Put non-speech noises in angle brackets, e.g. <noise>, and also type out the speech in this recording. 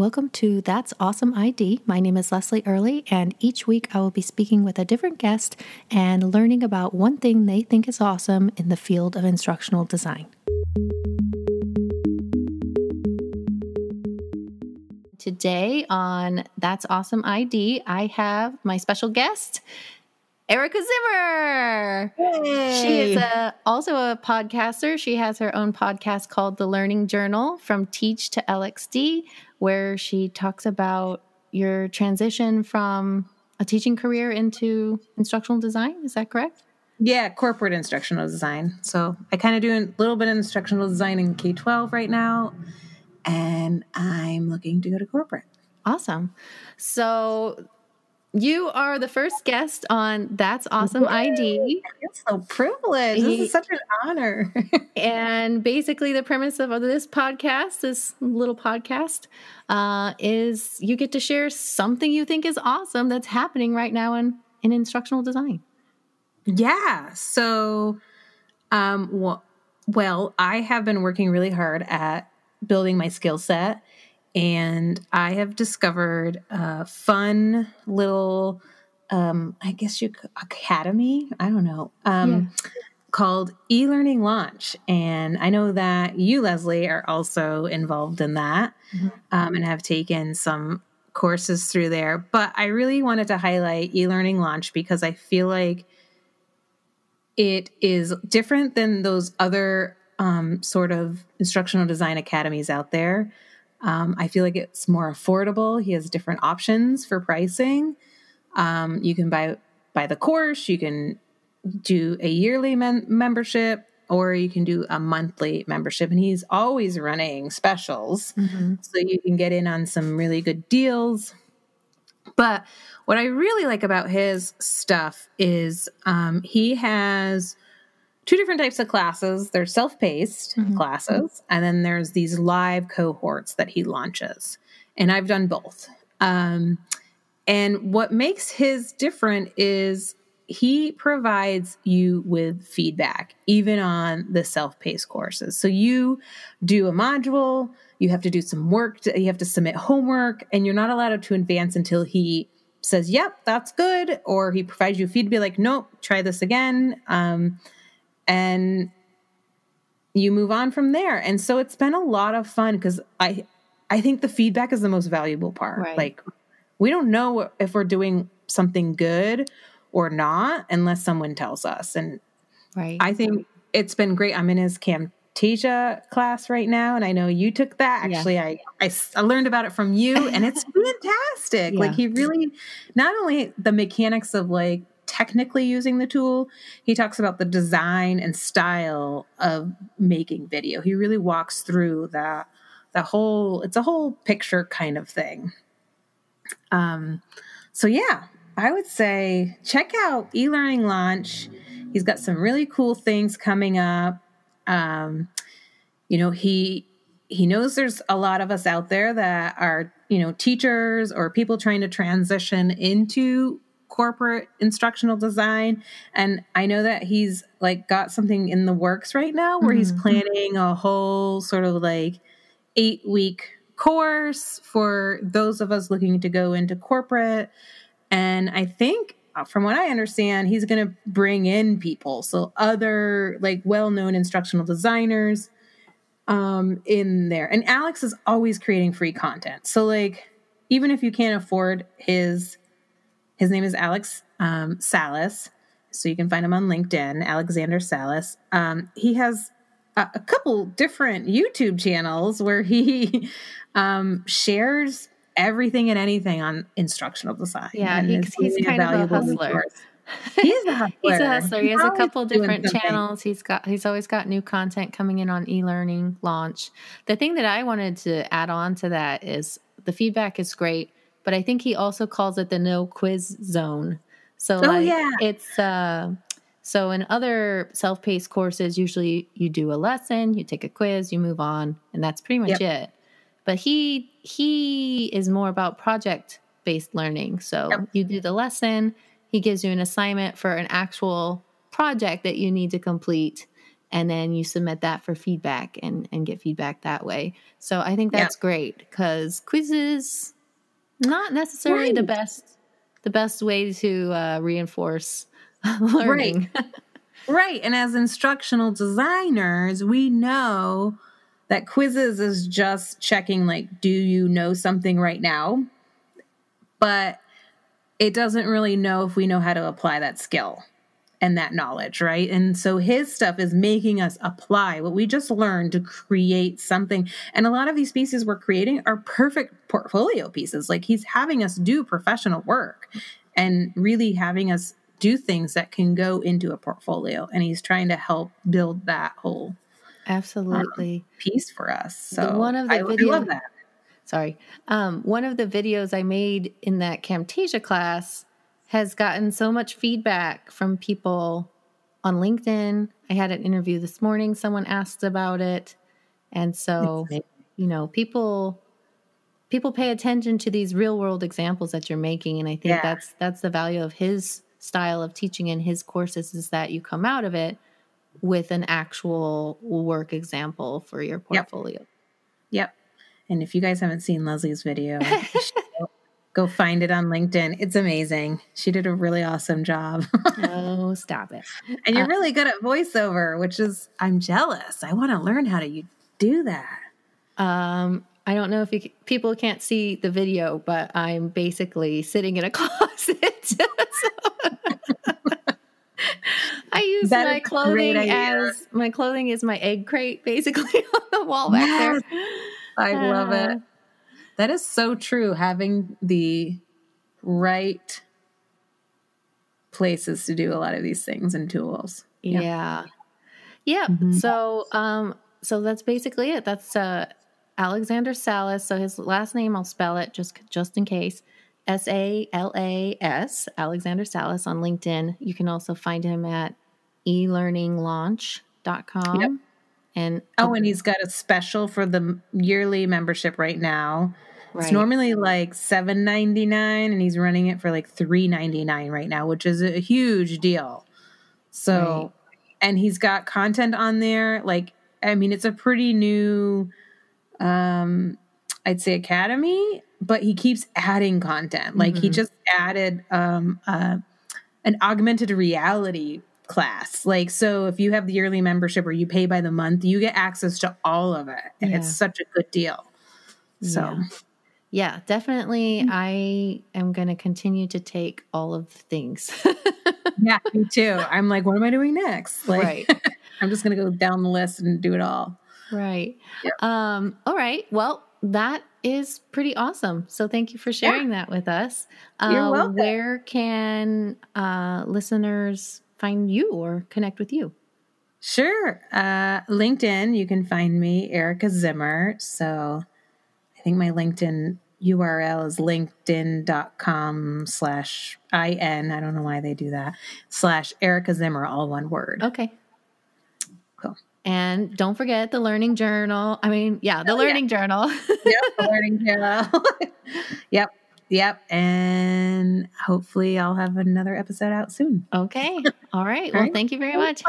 Welcome to That's Awesome ID. My name is Leslie Early, and each week I will be speaking with a different guest and learning about one thing they think is awesome in the field of instructional design. Today on That's Awesome ID, I have my special guest, Erica Zimmer. Yay. She is a, also a podcaster. She has her own podcast called The Learning Journal From Teach to LXD, where she talks about your transition from a teaching career into instructional design. Is that correct? Yeah, corporate instructional design. So I kind of do a little bit of instructional design in K 12 right now, and I'm looking to go to corporate. Awesome. So you are the first guest on That's Awesome ID. I feel so privileged. This is such an honor. <laughs> and basically, the premise of this podcast, this little podcast, uh, is you get to share something you think is awesome that's happening right now in, in instructional design. yeah. So, um, well, well, I have been working really hard at building my skill set, and I have discovered a fun little, um, I guess you academy. I don't know. Um, called e-learning launch and i know that you leslie are also involved in that Mhm. um, and have taken some courses through there but i really wanted to highlight e-learning launch because i feel like it is different than those other um, sort of instructional design academies out there um, i feel like it's more affordable. He has different options for pricing. Um, you can buy buy the course you can do a yearly mem- membership or you can do a monthly membership. And he's always running specials. So you can get in on some really good deals. But what i really like about his stuff is um, he has two different types of classes they're self-paced Mhm. classes and then there's these live cohorts that he launches and i've done both um, and what makes his different is he provides you with feedback, even on the self paced courses. So you do a module, you have to do some work, to, you have to submit homework, and you're not allowed to advance until he says, Yep, that's good. Or he provides you feedback like, Nope, try this again. Um, and you move on from there. And so it's been a lot of fun because I, I think the feedback is the most valuable part. Right. Like, we don't know if we're doing something good or not unless someone tells us. And Right. I think it's been great. I'm in his Camtasia class right now, and I know you took that. Yeah. Actually, I learned about it from you, and it's <laughs> fantastic. Yeah. Like he really, not only the mechanics of like technically using the tool, he talks about the design and style of making video. He really walks through that the whole. It's a whole picture kind of thing. Um, so yeah, I would say check out e-learning launch. He's got some really cool things coming up. Um, you know, he he knows there's a lot of us out there that are, you know, teachers or people trying to transition into corporate instructional design and I know that he's like got something in the works right now where he's Mhm. planning a whole sort of like 8 week course for those of us looking to go into corporate and I think uh, from what I understand, he's going to bring in people, so other like well-known instructional designers um, in there. And Alex is always creating free content, so like even if you can't afford his, his name is Alex um, Salas, so you can find him on LinkedIn, Alexander Salas. Um, he has a, a couple different YouTube channels where he <laughs> um, shares everything and anything on instructional design. Yeah, he- he's kind of a valuable husler. resource. <laughs> He a hustler. He's a hustler. He has a couple different channels. He's got he's always got new content coming in on e-learning launch. The thing that I wanted to add on to that is the feedback is great, but I think he also calls it the no quiz zone. So Oh, like yeah. it's uh so in other self-paced courses usually you do a lesson, you take a quiz, you move on, and that's pretty much it. But he he is more about project based learning. So Yep. you do the lesson, he gives you an assignment for an actual project that you need to complete and then you submit that for feedback and and get feedback that way. So I think that's great because quizzes not necessarily right. the best the best way to uh, reinforce <laughs> learning. Right. <laughs> right. And as instructional designers, we know that quizzes is just checking like do you know something right now? But it doesn't really know if we know how to apply that skill and that knowledge, right? And so his stuff is making us apply what we just learned to create something. And a lot of these pieces we're creating are perfect portfolio pieces. Like he's having us do professional work and really having us do things that can go into a portfolio. And he's trying to help build that whole absolutely um, piece for us. So one of the I, videos, I love that. Sorry, um, one of the videos I made in that Camtasia class has gotten so much feedback from people on LinkedIn. I had an interview this morning, someone asked about it. And so, you know, people people pay attention to these real world examples that you're making and I think yeah. that's that's the value of his style of teaching in his courses is that you come out of it with an actual work example for your portfolio. Yep. yep. And if you guys haven't seen Leslie's video, <laughs> Go find it on LinkedIn. It's amazing. She did a really awesome job. oh, <laughs> stop it. And you're uh, really good at voiceover, which is, I'm jealous. I want to learn how to you do that. Um, I don't know if you, people can't see the video, but I'm basically sitting in a <laughs> closet. <laughs> I use that my clothing as my clothing is my egg crate, basically on the wall back yes. there. I uh, love it. That is so true. Having the right places to do a lot of these things and tools. Yeah. Yeah. yeah. Mm-hmm. So, um, so that's basically it. That's uh, Alexander Salas. So his last name, I'll spell it just just in case. S A L A S, Alexander Salas on LinkedIn. You can also find him at elearninglaunch.com. Yep. And oh, and he's got a special for the yearly membership right now. Right. It's normally like seven ninety nine, and he's running it for like three ninety nine right now, which is a huge deal. So, right. and he's got content on there. Like, I mean, it's a pretty new, um, I'd say academy, but he keeps adding content. Like mm-hmm. he just added um, uh, an augmented reality class. Like, so if you have the yearly membership or you pay by the month, you get access to all of it, and yeah. it's such a good deal. So. Yeah. Yeah, definitely. Mm-hmm. I am going to continue to take all of the things. <laughs> yeah, me too. I'm like, what am I doing next? Like, right. <laughs> I'm just going to go down the list and do it all. Right. Yep. Um, all right. Well, that is pretty awesome. So thank you for sharing yeah. that with us. You're uh, welcome. Where can uh, listeners find you or connect with you? Sure. Uh, LinkedIn, you can find me, Erica Zimmer. So I think my LinkedIn URL is linkedin.com slash IN. I don't know why they do that. Slash Erica Zimmer, all one word. Okay. Cool. And don't forget the learning journal. I mean, yeah, the oh, learning yeah. journal. <laughs> yep, the learning journal. <laughs> yep. Yep. And hopefully I'll have another episode out soon. Okay. All right. well, thank you very much.